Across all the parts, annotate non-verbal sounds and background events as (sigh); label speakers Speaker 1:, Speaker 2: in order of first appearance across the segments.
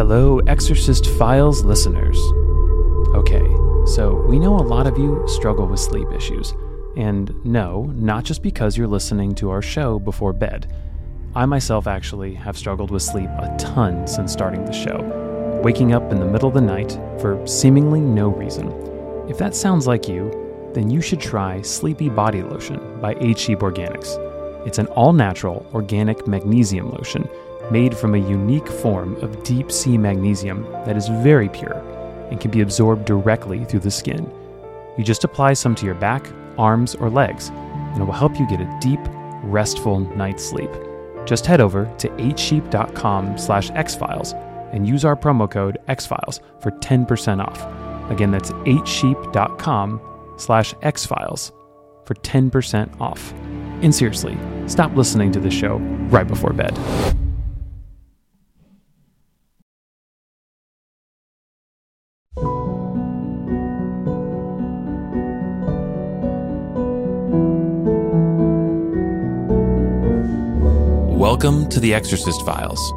Speaker 1: Hello, Exorcist Files listeners. Okay, so we know a lot of you struggle with sleep issues. And no, not just because you're listening to our show before bed. I myself actually have struggled with sleep a ton since starting the show, waking up in the middle of the night for seemingly no reason. If that sounds like you, then you should try Sleepy Body Lotion by 8Sheep Organics. It's an all natural organic magnesium lotion made from a unique form of deep sea magnesium that is very pure and can be absorbed directly through the skin. You just apply some to your back, arms, or legs, and it will help you get a deep, restful night's sleep. Just head over to 8sheep.com slash xfiles and use our promo code xfiles for 10% off. Again, that's 8sheep.com slash xfiles for 10% off. And seriously, stop listening to the show right before bed. Welcome to the Exorcist Files.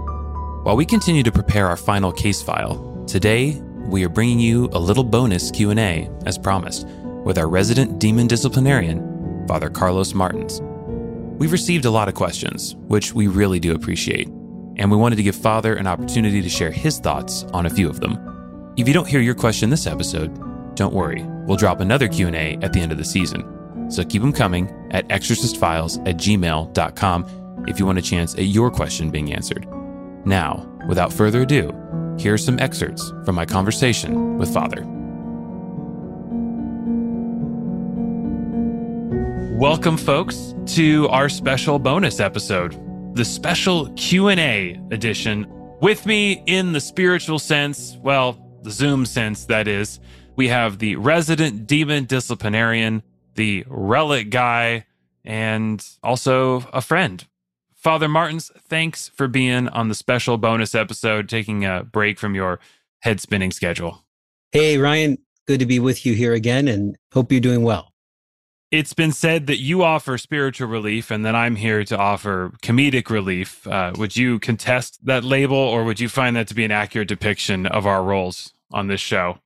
Speaker 1: While we continue to prepare our final case file, today we are bringing you a little bonus Q&A as promised with our resident demon disciplinarian, Father Carlos Martins. We've received a lot of questions, which we really do appreciate, and we wanted to give Father an opportunity to share his thoughts on a few of them. If you don't hear your question this episode, don't worry. We'll drop another Q&A at the end of the season. So keep them coming at exorcistfiles at gmail.com if you want a chance at your question being answered. Now, without further ado, here are some excerpts from my conversation with Father. Welcome folks to our special bonus episode, the special Q&A edition. With me in the spiritual sense, well, the Zoom sense that is, we have the resident demon disciplinarian, the relic guy, and also a friend Father Martins, thanks for being on the special bonus episode, taking a break from your head spinning schedule.
Speaker 2: Hey, Ryan, good to be with you here again and hope you're doing well.
Speaker 1: It's been said that you offer spiritual relief and that I'm here to offer comedic relief. Uh, would you contest that label or would you find that to be an accurate depiction of our roles on this show?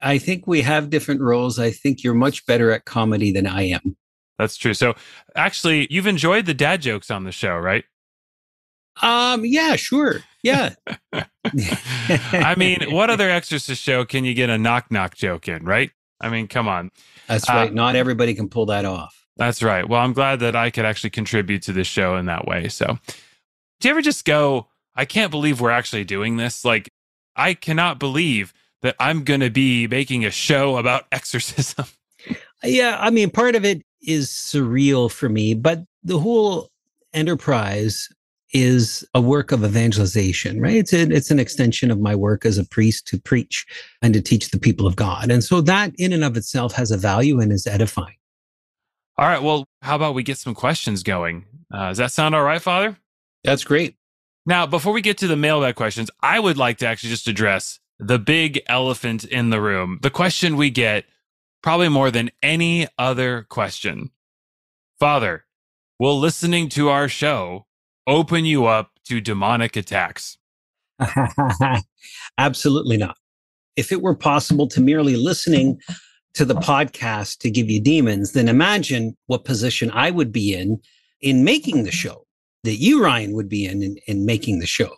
Speaker 2: I think we have different roles. I think you're much better at comedy than I am.
Speaker 1: That's true. So actually, you've enjoyed the dad jokes on the show, right?
Speaker 2: Um, yeah, sure. Yeah. (laughs)
Speaker 1: I mean, what other exorcist show can you get a knock knock joke in, right? I mean, come on.
Speaker 2: That's right. Uh, Not everybody can pull that off.
Speaker 1: That's right. Well, I'm glad that I could actually contribute to this show in that way. So, do you ever just go, I can't believe we're actually doing this? Like, I cannot believe that I'm going to be making a show about (laughs) exorcism.
Speaker 2: Yeah. I mean, part of it is surreal for me, but the whole enterprise is a work of evangelization, right? It's, a, it's an extension of my work as a priest to preach and to teach the people of God. And so that in and of itself has a value and is edifying.
Speaker 1: All right. Well, how about we get some questions going? Uh, does that sound all right, Father?
Speaker 2: That's great.
Speaker 1: Now, before we get to the mailbag questions, I would like to actually just address the big elephant in the room. The question we get probably more than any other question. Father, will listening to our show open you up to demonic attacks? (laughs)
Speaker 2: Absolutely not. If it were possible to merely listening to the podcast to give you demons, then imagine what position I would be in in making the show, that you, Ryan, would be in in, in making the show.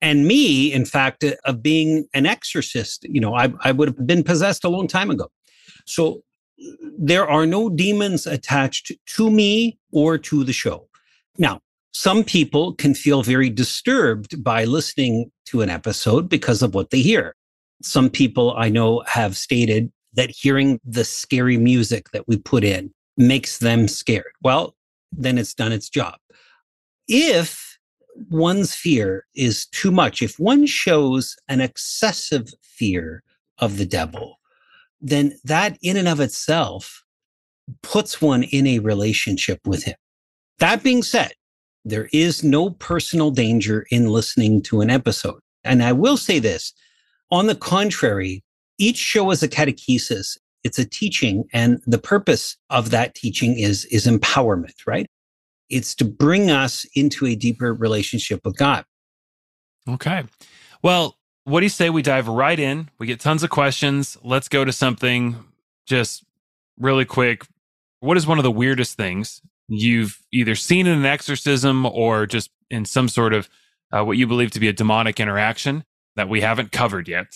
Speaker 2: And me, in fact, uh, of being an exorcist, you know, I, I would have been possessed a long time ago. So there are no demons attached to me or to the show. Now, some people can feel very disturbed by listening to an episode because of what they hear. Some people I know have stated that hearing the scary music that we put in makes them scared. Well, then it's done its job. If one's fear is too much, if one shows an excessive fear of the devil, then that in and of itself puts one in a relationship with him. That being said, there is no personal danger in listening to an episode. And I will say this on the contrary, each show is a catechesis. It's a teaching. And the purpose of that teaching is, is empowerment, right? It's to bring us into a deeper relationship with God.
Speaker 1: Okay. Well, what do you say we dive right in? We get tons of questions. Let's go to something just really quick. What is one of the weirdest things you've either seen in an exorcism or just in some sort of uh, what you believe to be a demonic interaction that we haven't covered yet?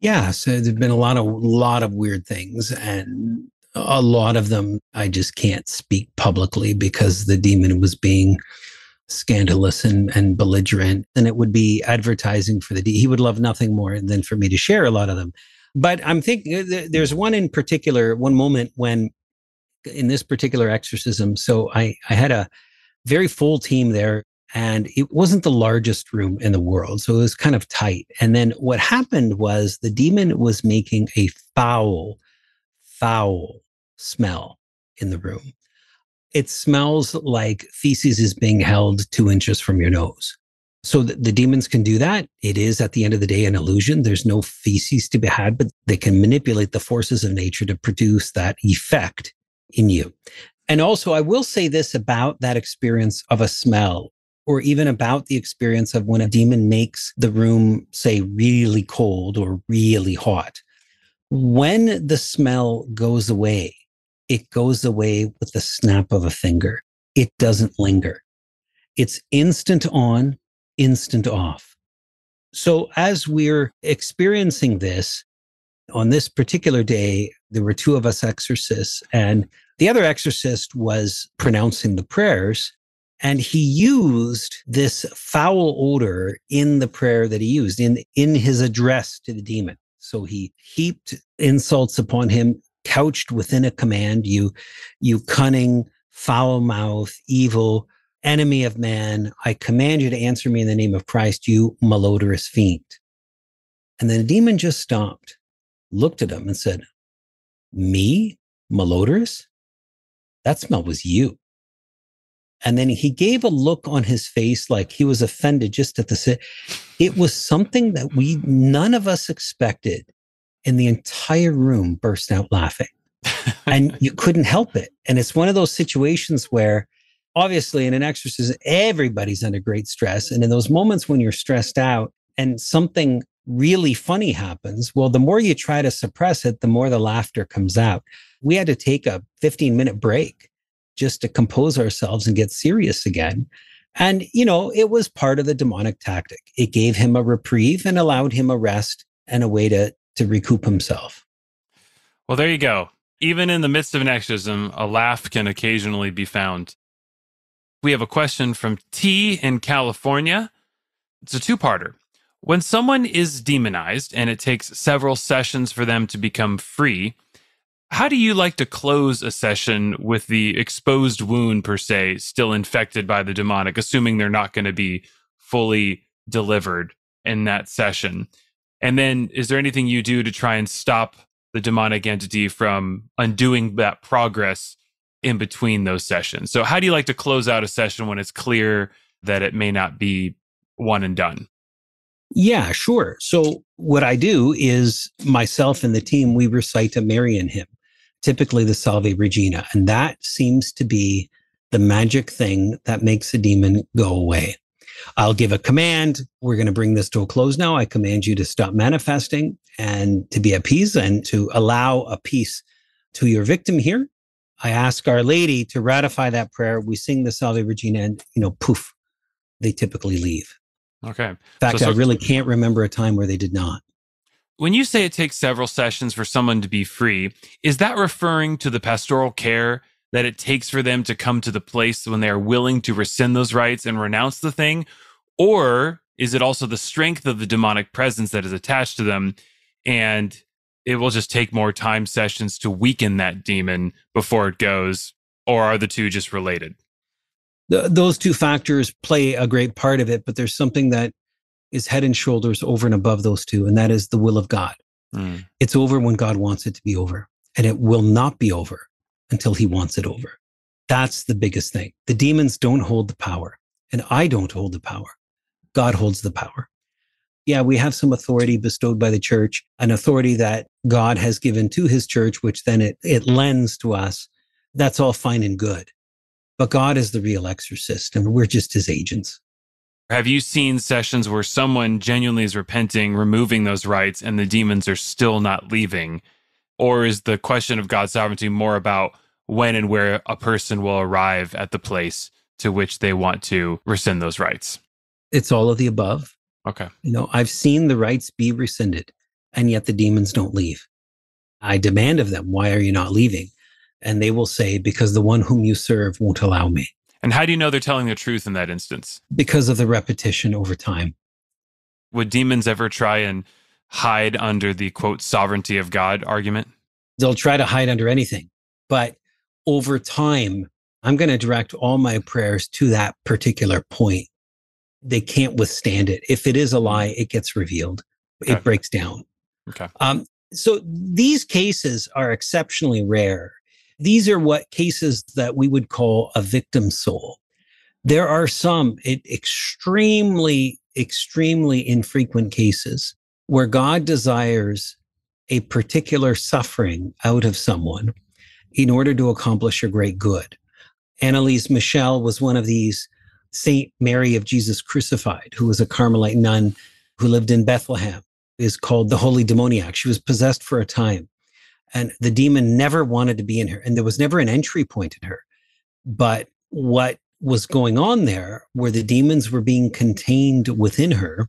Speaker 2: Yeah, so there's been a lot of lot of weird things, and a lot of them I just can't speak publicly because the demon was being scandalous and, and belligerent, and it would be advertising for the de- he would love nothing more than for me to share a lot of them. But I'm thinking uh, there's one in particular, one moment when in this particular exorcism. So I I had a very full team there and it wasn't the largest room in the world. So it was kind of tight. And then what happened was the demon was making a foul, foul smell in the room. It smells like feces is being held two inches from your nose. So the, the, demons can do that. It is at the end of the day an illusion. There's no feces to be had, but they can manipulate the forces of nature to produce that effect in you. And also, I will say this about that experience of a smell or even about the experience of when a demon makes the room, say, really cold or really hot. When the smell goes away, it goes away with the snap of a finger. It doesn't linger. It's instant on, instant off. So as we're experiencing this on this particular day, there were two of us exorcists and the other exorcist was pronouncing the prayers and he used this foul odor in the prayer that he used in, in his address to the demon. So he heaped insults upon him, couched within a command, you, you cunning, foul mouth, evil, enemy of man. I command you to answer me in the name of Christ, you malodorous fiend. And then the demon just stopped, looked at him and said, me, malodorous? That smell was you. And then he gave a look on his face like he was offended just at the it was something that we none of us expected and the entire room burst out laughing and (laughs) you couldn't help it and it's one of those situations where obviously in an exorcism everybody's under great stress and in those moments when you're stressed out and something really funny happens well the more you try to suppress it the more the laughter comes out we had to take a 15 minute break just to compose ourselves and get serious again. And, you know, it was part of the demonic tactic. It gave him a reprieve and allowed him a rest and a way to, to recoup himself.
Speaker 1: Well, there you go. Even in the midst of an exorcism, a laugh can occasionally be found. We have a question from T in California. It's a two parter. When someone is demonized and it takes several sessions for them to become free, how do you like to close a session with the exposed wound, per se, still infected by the demonic, assuming they're not going to be fully delivered in that session? And then is there anything you do to try and stop the demonic entity from undoing that progress in between those sessions? So, how do you like to close out a session when it's clear that it may not be one and done?
Speaker 2: Yeah, sure. So, what I do is myself and the team, we recite a Marian hymn typically the Salve Regina. And that seems to be the magic thing that makes a demon go away. I'll give a command. We're going to bring this to a close now. I command you to stop manifesting and to be at peace and to allow a peace to your victim here. I ask Our Lady to ratify that prayer. We sing the Salve Regina and, you know, poof, they typically leave.
Speaker 1: Okay. In
Speaker 2: fact, so, so, I really can't remember a time where they did not.
Speaker 1: When you say it takes several sessions for someone to be free, is that referring to the pastoral care that it takes for them to come to the place when they are willing to rescind those rights and renounce the thing? Or is it also the strength of the demonic presence that is attached to them and it will just take more time sessions to weaken that demon before it goes? Or are the two just related?
Speaker 2: The, those two factors play a great part of it, but there's something that is head and shoulders over and above those two, and that is the will of God. Mm. It's over when God wants it to be over, and it will not be over until he wants it over. That's the biggest thing. The demons don't hold the power, and I don't hold the power. God holds the power. Yeah, we have some authority bestowed by the church, an authority that God has given to his church, which then it, it lends to us. That's all fine and good. But God is the real exorcist, and we're just his agents.
Speaker 1: Have you seen sessions where someone genuinely is repenting, removing those rights, and the demons are still not leaving? Or is the question of God's sovereignty more about when and where a person will arrive at the place to which they want to rescind those rights?
Speaker 2: It's all of the above.
Speaker 1: Okay.
Speaker 2: You know, I've seen the rights be rescinded, and yet the demons don't leave. I demand of them, why are you not leaving? And they will say, because the one whom you serve won't allow me.
Speaker 1: And how do you know they're telling the truth in that instance?
Speaker 2: Because of the repetition over time.
Speaker 1: Would demons ever try and hide under the quote sovereignty of God argument?
Speaker 2: They'll try to hide under anything. But over time, I'm going to direct all my prayers to that particular point. They can't withstand it. If it is a lie, it gets revealed, okay. it breaks down.
Speaker 1: Okay.
Speaker 2: Um, so these cases are exceptionally rare. These are what cases that we would call a victim soul. There are some extremely, extremely infrequent cases where God desires a particular suffering out of someone in order to accomplish a great good. Anneliese Michel was one of these Saint Mary of Jesus Crucified, who was a Carmelite nun who lived in Bethlehem, is called the Holy Demoniac. She was possessed for a time and the demon never wanted to be in her and there was never an entry point in her but what was going on there where the demons were being contained within her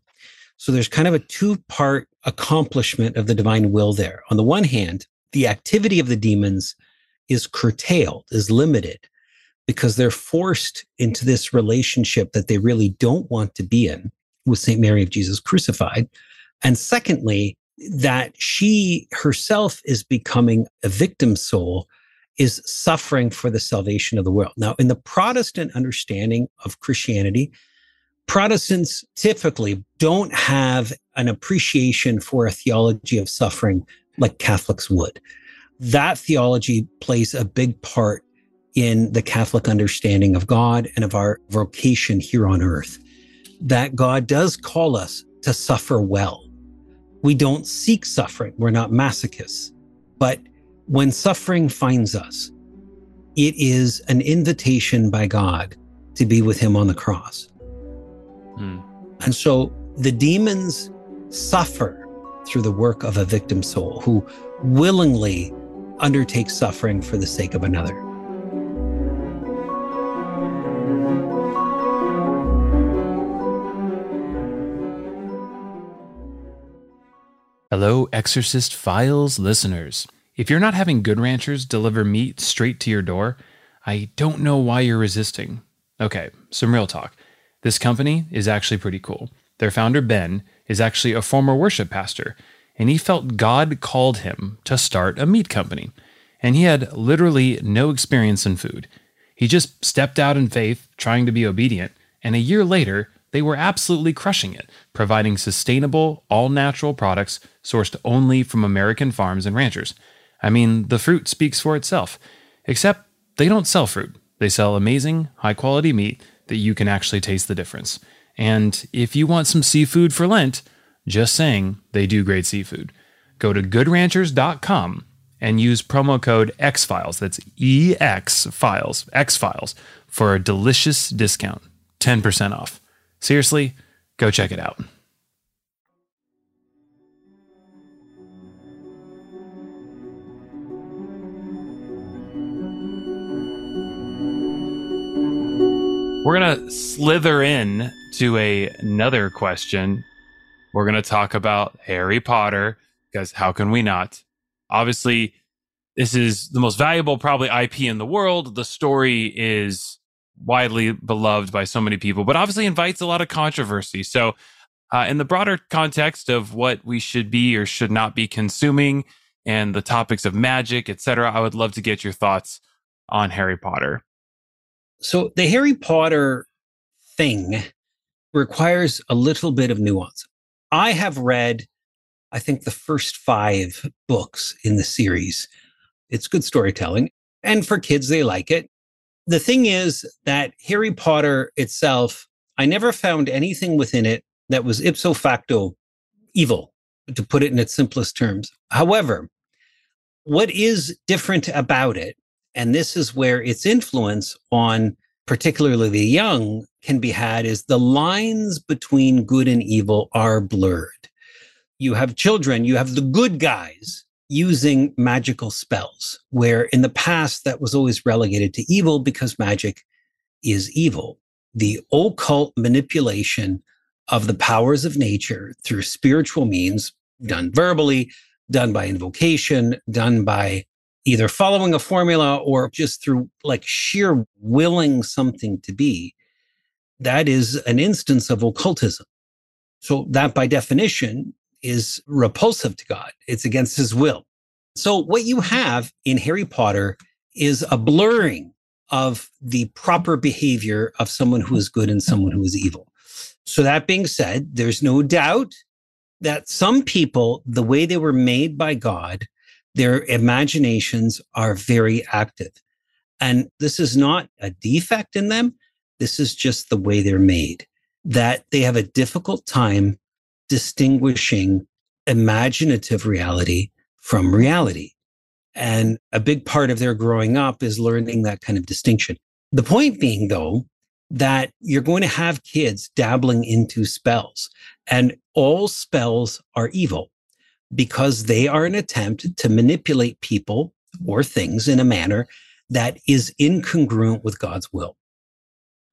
Speaker 2: so there's kind of a two part accomplishment of the divine will there on the one hand the activity of the demons is curtailed is limited because they're forced into this relationship that they really don't want to be in with St. Mary of Jesus crucified. And secondly, that she herself is becoming a victim soul is suffering for the salvation of the world. Now, in the Protestant understanding of Christianity, Protestants typically don't have an appreciation for a theology of suffering like Catholics would. That theology plays a big part in the Catholic understanding of God and of our vocation here on earth. That God does call us to suffer well we don't seek suffering. We're not masochists. But when suffering finds us, it is an invitation by God to be with Him on the cross. Hmm. And so the demons suffer through the work of a victim soul who willingly undertakes suffering for the sake of another.
Speaker 1: Hello, Exorcist Files listeners. If you're not having Good Ranchers deliver meat straight to your door, I don't know why you're resisting. Okay, some real talk. This company is actually pretty cool. Their founder, Ben, is actually a former worship pastor, and he felt God called him to start a meat company. And he had literally no experience in food. He just stepped out in faith, trying to be obedient, and a year later, they were absolutely crushing it, providing sustainable, all natural products sourced only from American farms and ranchers. I mean, the fruit speaks for itself. Except they don't sell fruit, they sell amazing, high quality meat that you can actually taste the difference. And if you want some seafood for Lent, just saying, they do great seafood. Go to goodranchers.com and use promo code XFiles, that's EX Files, X Files, for a delicious discount, 10% off. Seriously, go check it out. We're going to slither in to a, another question. We're going to talk about Harry Potter because how can we not? Obviously, this is the most valuable, probably IP in the world. The story is widely beloved by so many people, but obviously invites a lot of controversy. So, uh, in the broader context of what we should be or should not be consuming and the topics of magic, etc., I would love to get your thoughts on Harry Potter.
Speaker 2: So, the Harry Potter thing requires a little bit of nuance. I have read, I think, the first five books in the series. It's good storytelling. And for kids, they like it the thing is that Harry Potter itself, I never found anything within it that was ipso facto evil, to put it in its simplest terms. However, what is different about it, and this is where its influence on particularly the young can be had is the lines between good and evil are blurred. You have children, you have the good guys using magical spells, where in the past that was always relegated to evil because magic is evil. The occult manipulation of the powers of nature through spiritual means, done verbally, done by invocation, done by either following a formula or just through like sheer willing something to be, that is an instance of occultism. So that by definition is repulsive to God. It's against his will. So what you have in Harry Potter is a blurring of the proper behavior of someone who is good and someone who is evil. So that being said, there's no doubt that some people, the way they were made by God, their imaginations are very active. And this is not a defect in them. This is just the way they're made, that they have a difficult time distinguishing imaginative reality from reality. And a big part of their growing up is learning that kind of distinction. The point being, though, that you're going to have kids dabbling into spells, and all spells are evil because they are an attempt to manipulate people or things in a manner that is incongruent with God's will.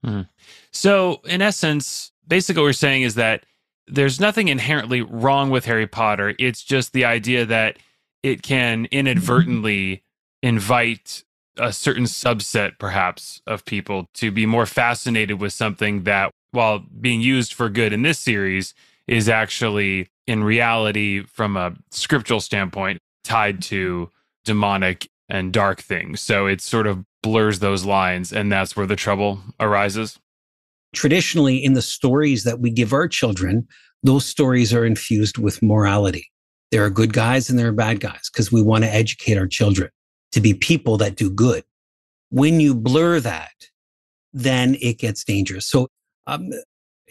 Speaker 1: Hmm. So, in essence, basically what we're saying is that there's nothing inherently wrong with Harry Potter. It's just the idea that it can inadvertently invite a certain subset, perhaps, of people to be more fascinated with something that, while being used for good in this series, is actually in reality, from a scriptural standpoint, tied to demonic and dark things. So it sort of blurs those lines, and that's where the trouble arises.
Speaker 2: Traditionally, in the stories that we give our children, those stories are infused with morality. There are good guys and there are bad guys because we want to educate our children to be people that do good. When you blur that, then it gets dangerous. So, um,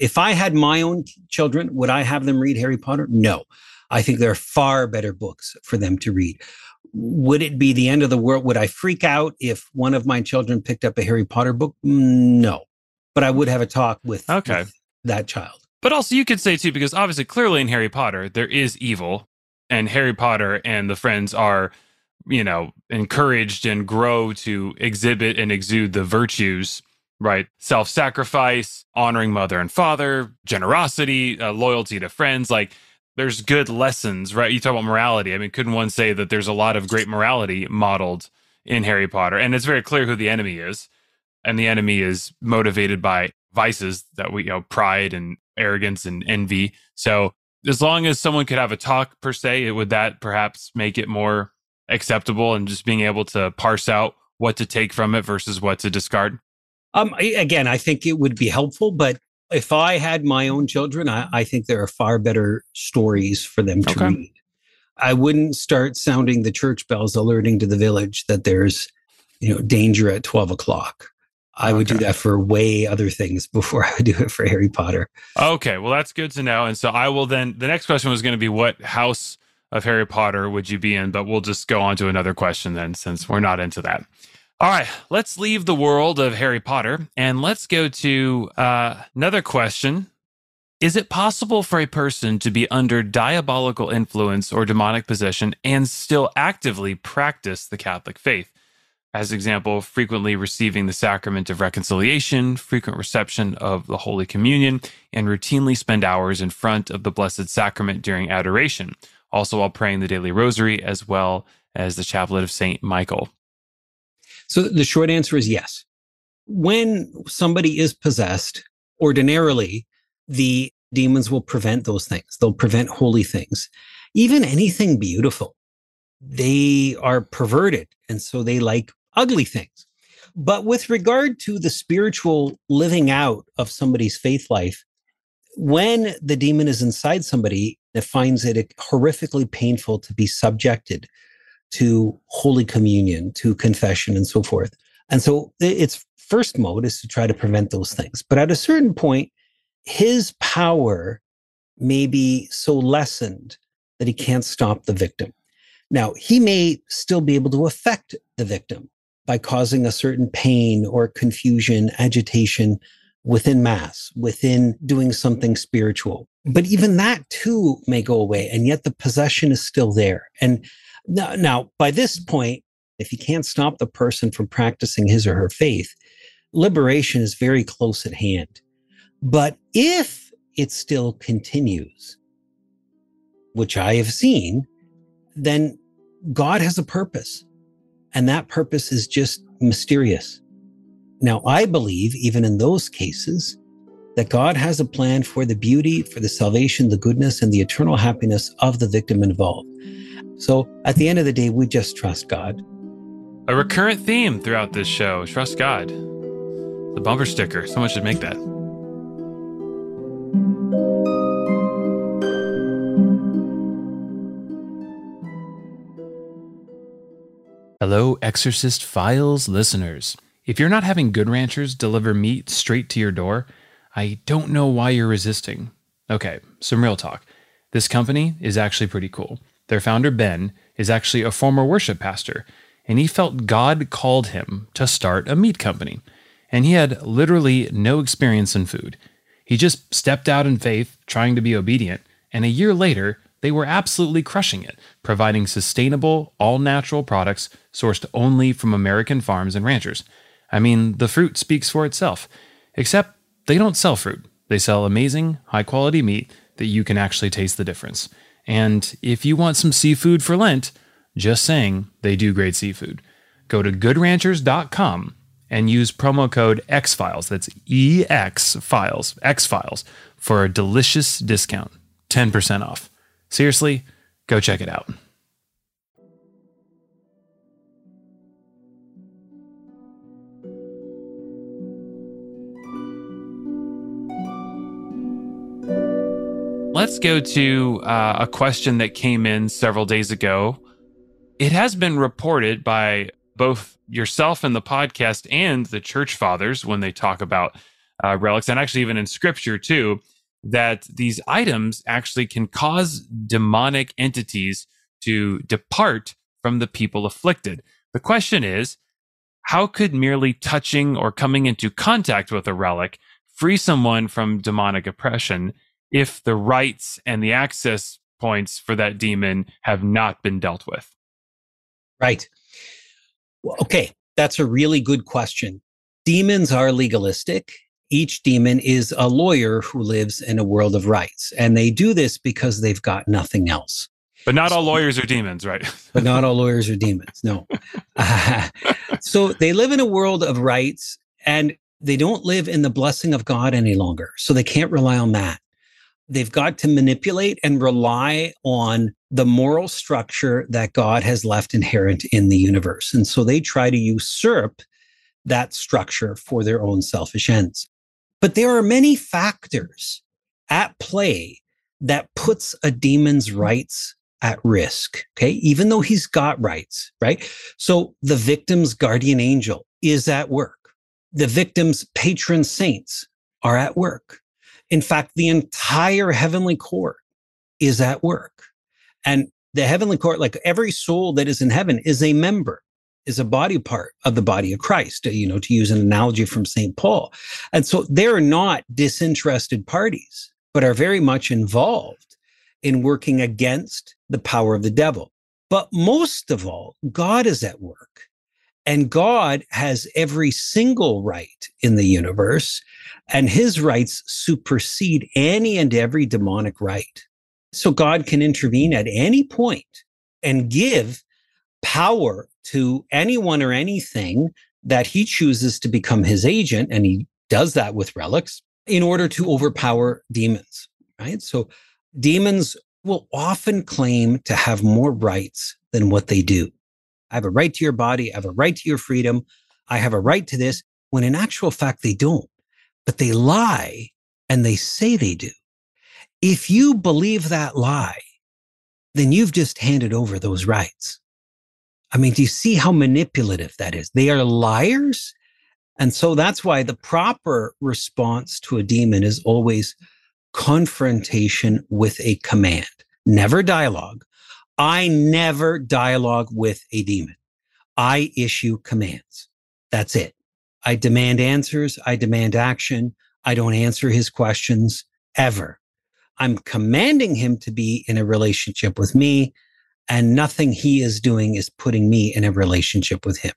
Speaker 2: if I had my own children, would I have them read Harry Potter? No. I think there are far better books for them to read. Would it be the end of the world? Would I freak out if one of my children picked up a Harry Potter book? Mm, no. But I would have a talk with,
Speaker 1: okay.
Speaker 2: with that child.
Speaker 1: But also, you could say too, because obviously, clearly in Harry Potter, there is evil, and Harry Potter and the friends are you know, encouraged and grow to exhibit and exude the virtues, right? Self sacrifice, honoring mother and father, generosity, uh, loyalty to friends. Like there's good lessons, right? You talk about morality. I mean, couldn't one say that there's a lot of great morality modeled in Harry Potter? And it's very clear who the enemy is. And the enemy is motivated by vices that we, you know, pride and arrogance and envy. So as long as someone could have a talk per se, it would that perhaps make it more acceptable and just being able to parse out what to take from it versus what to discard?
Speaker 2: Um, again, I think it would be helpful, but if I had my own children, I, I think there are far better stories for them to okay. read. I wouldn't start sounding the church bells alerting to the village that there's, you know, danger at 12 o'clock. I okay. would do that for way other things (laughs) before I would do it for Harry Potter.
Speaker 1: Okay, well that's good to know. And so I will then the next question was going to be what house of Harry Potter would you be in? But we'll just go on to another question then, since we're not into that. All right, let's leave the world of Harry Potter and let's go to uh, another question. Is it possible for a person to be under diabolical influence or demonic possession and still actively practice the Catholic faith? As example, frequently receiving the sacrament of reconciliation, frequent reception of the Holy Communion, and routinely spend hours in front of the Blessed Sacrament during adoration also while praying the daily rosary as well as the chaplet of Saint Michael?
Speaker 2: So the short answer is yes. When somebody is possessed, ordinarily the demons will prevent those things. They'll prevent holy things, even anything beautiful. They are perverted. And so they like ugly things. But with regard to the spiritual living out of somebody's faith life, when the demon is inside somebody, it finds it horrifically painful to be subjected to Holy Communion, to confession, and so forth. And so its first mode is to try to prevent those things. But at a certain point, his power may be so lessened that he can't stop the victim. Now, he may still be able to affect the victim by causing a certain pain or confusion, agitation, within mass, within doing something spiritual. But even that too may go away. And yet the possession is still there. And now, now by this point, if you can't stop the person from practicing his or her faith, liberation is very close at hand. But if it still continues, which I have seen, then God has a purpose. And that purpose is just mysterious. Now, I believe, even in those cases, that God has a plan for the beauty, for the salvation, the goodness, and the eternal happiness of the victim involved. So at the end of the day, we just trust God.
Speaker 1: A recurrent theme throughout this show trust God. The bumper sticker, someone should make that. Hello, Exorcist Files listeners. If you're not having Good Ranchers deliver meat straight to your door, I don't know why you're resisting. Okay, some real talk. This company is actually pretty cool. Their founder, Ben, is actually a former worship pastor, and he felt God called him to start a meat company. And he had literally no experience in food. He just stepped out in faith, trying to be obedient, and a year later, they were absolutely crushing it, providing sustainable, all natural products sourced only from American farms and ranchers. I mean, the fruit speaks for itself, except they don't sell fruit. They sell amazing, high quality meat that you can actually taste the difference. And if you want some seafood for Lent, just saying, they do great seafood. Go to goodranchers.com and use promo code XFiles, that's EX Files, X Files, for a delicious discount, 10% off. Seriously, go check it out. Let's go to uh, a question that came in several days ago. It has been reported by both yourself and the podcast and the church fathers when they talk about uh, relics, and actually even in scripture too, that these items actually can cause demonic entities to depart from the people afflicted. The question is, how could merely touching or coming into contact with a relic free someone from demonic oppression if the rights and the access points for that demon have not been dealt with?
Speaker 2: Right. Well, okay, that's a really good question. Demons are legalistic each demon is a lawyer who lives in a world of rights. And they do this because they've got nothing else.
Speaker 1: But not all lawyers are demons, right? (laughs)
Speaker 2: but not all lawyers are demons. No. Uh, (laughs) so they live in a world of rights and they don't live in the blessing of God any longer. So they can't rely on that. They've got to manipulate and rely on the moral structure that God has left inherent in the universe. And so they try to usurp that structure for their own selfish ends. But there are many factors at play that puts a demon's rights at risk. Okay. Even though he's got rights, right? So the victim's guardian angel is at work. The victim's patron saints are at work. In fact, the entire heavenly court is at work. And the heavenly court, like every soul that is in heaven, is a member is a body part of the body of Christ, you know, to use an analogy from St. Paul. And so they're not disinterested parties, but are very much involved in working against the power of the devil. But most of all, God is at work. And God has every single right in the universe, and his rights supersede any and every demonic right. So God can intervene at any point and give power to anyone or anything that he chooses to become his agent. And he does that with relics in order to overpower demons, right? So demons will often claim to have more rights than what they do. I have a right to your body. I have a right to your freedom. I have a right to this when in actual fact they don't, but they lie and they say they do. If you believe that lie, then you've just handed over those rights. I mean, do you see how manipulative that is? They are liars. And so that's why the proper response to a demon is always confrontation with a command, never dialogue. I never dialogue with a demon. I issue commands. That's it. I demand answers. I demand action. I don't answer his questions ever. I'm commanding him to be in a relationship with me, and nothing he is doing is putting me in a relationship with him.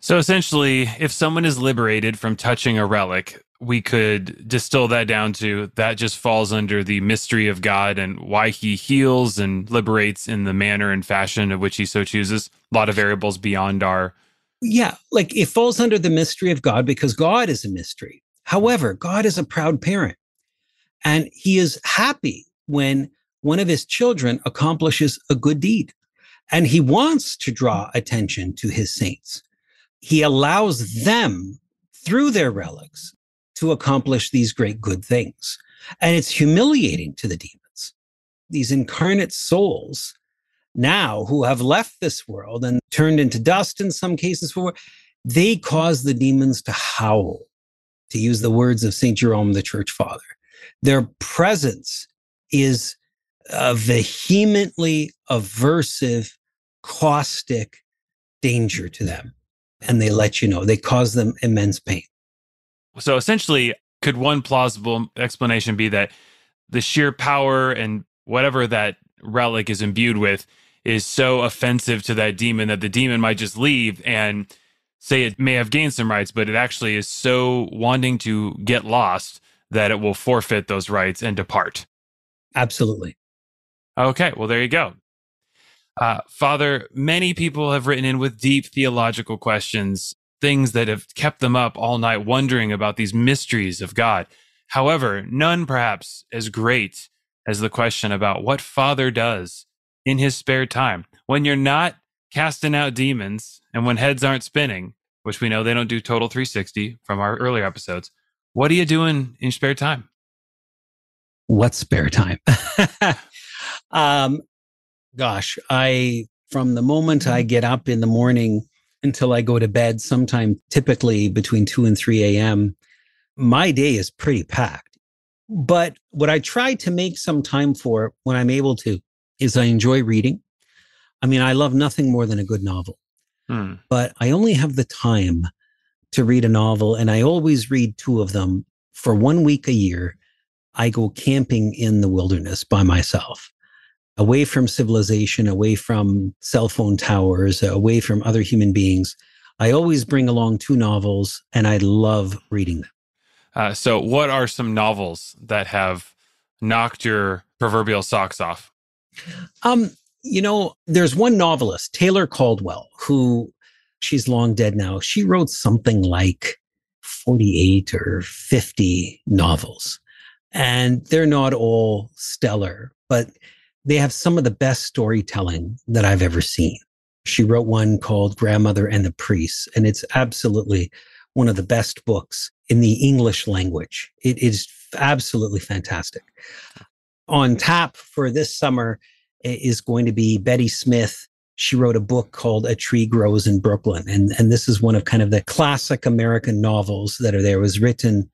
Speaker 1: So essentially, if someone is liberated from touching a relic, we could distill that down to that just falls under the mystery of God and why he heals and liberates in the manner and fashion of which he so chooses. A lot of variables beyond our.
Speaker 2: Yeah, like it falls under the mystery of God because God is a mystery. However, God is a proud parent and he is happy when one of his children accomplishes a good deed and he wants to draw attention to his saints. He allows them through their relics to accomplish these great good things. And it's humiliating to the demons. These incarnate souls now who have left this world and turned into dust in some cases for they cause the demons to howl to use the words of St. Jerome the church father their presence is a vehemently aversive caustic danger to them and they let you know they cause them immense pain
Speaker 1: so essentially, could one plausible explanation be that the sheer power and whatever that relic is imbued with is so offensive to that demon that the demon might just leave and say it may have gained some rights, but it actually is so wanting to get lost that it will forfeit those rights and depart.
Speaker 2: Absolutely.
Speaker 1: Okay, well, there you go. Uh, Father, many people have written in with deep theological questions things that have kept them up all night wondering about these mysteries of God. However, none perhaps as great as the question about what Father does in his spare time when you're not casting out demons and when heads aren't spinning, which we know they don't do total 360 from our earlier episodes. What are you doing in spare time?
Speaker 2: What spare time? (laughs) (laughs) um, gosh, I, from the moment I get up in the morning until I go to bed, sometime typically between 2 and 3 a.m., my day is pretty packed. But what I try to make some time for when I'm able to is I enjoy reading. I mean, I love nothing more than a good novel, hmm. but I only have the time to read a novel, and I always read two of them for one week a year. I go camping in the wilderness by myself away from civilization, away from cell phone towers, away from other human beings. I always bring along two novels and I love reading them.
Speaker 1: Uh, so, what are some novels that have knocked your proverbial socks off?
Speaker 2: Um, you know, there's one novelist, Taylor Caldwell, who she's long dead now. She wrote something like 48 or 50 novels, and they're not all stellar, but they have some of the best storytelling that I've ever seen. She wrote one called Grandmother and the Priest, and it's absolutely one of the best books in the English language. It is absolutely fantastic. On tap for this summer is going to be Betty Smith. She wrote a book called A Tree Grows in Brooklyn. And, and this is one of kind of the classic American novels that are there. It was written,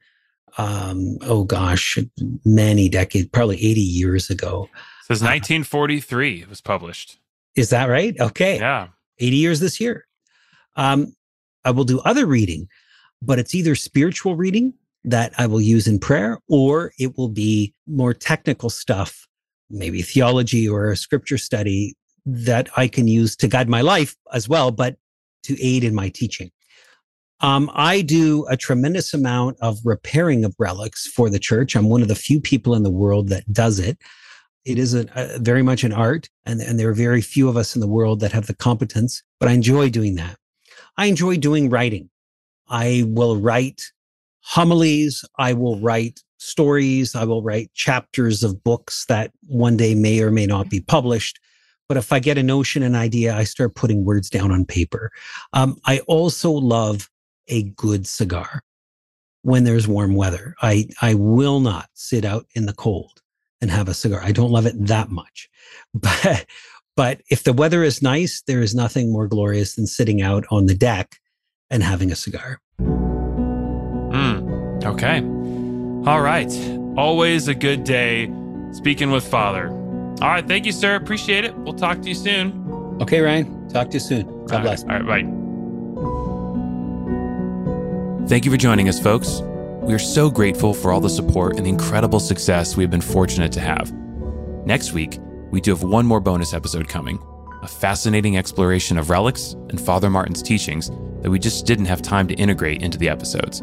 Speaker 2: um, oh gosh, many decades, probably 80 years ago.
Speaker 1: Says 1943 it was published.
Speaker 2: Is that right? Okay.
Speaker 1: Yeah.
Speaker 2: 80 years this year. Um, I will do other reading, but it's either spiritual reading that I will use in prayer, or it will be more technical stuff, maybe theology or a scripture study that I can use to guide my life as well, but to aid in my teaching. Um, I do a tremendous amount of repairing of relics for the church. I'm one of the few people in the world that does it. It is a, a very much an art, and, and there are very few of us in the world that have the competence, but I enjoy doing that. I enjoy doing writing. I will write homilies. I will write stories. I will write chapters of books that one day may or may not be published. But if I get a notion, an idea, I start putting words down on paper. Um, I also love a good cigar when there's warm weather. I, I will not sit out in the cold and have a cigar. I don't love it that much. (laughs) But but if the weather is nice, there is nothing more glorious than sitting out on the deck and having a cigar.
Speaker 1: Mm, okay. All right. Always a good day speaking with Father. All right. Thank you, sir. Appreciate it. We'll talk to you soon.
Speaker 2: Okay, Ryan. Talk to you soon. God
Speaker 1: all
Speaker 2: bless.
Speaker 1: Right. All right. Bye. Thank you for joining us, folks. We are so grateful for all the support and the incredible success we've been fortunate to have. Next week, we do have one more bonus episode coming a fascinating exploration of relics and Father Martin's teachings that we just didn't have time to integrate into the episodes.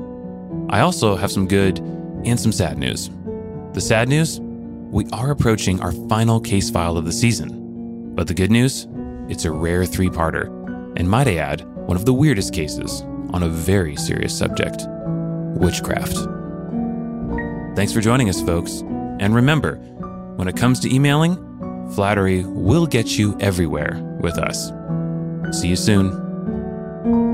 Speaker 1: I also have some good and some sad news. The sad news? We are approaching our final case file of the season. But the good news? It's a rare three parter, and might I add, one of the weirdest cases on a very serious subject witchcraft. Thanks for joining us, folks. And remember, when it comes to emailing, flattery will get you everywhere with us. See you soon.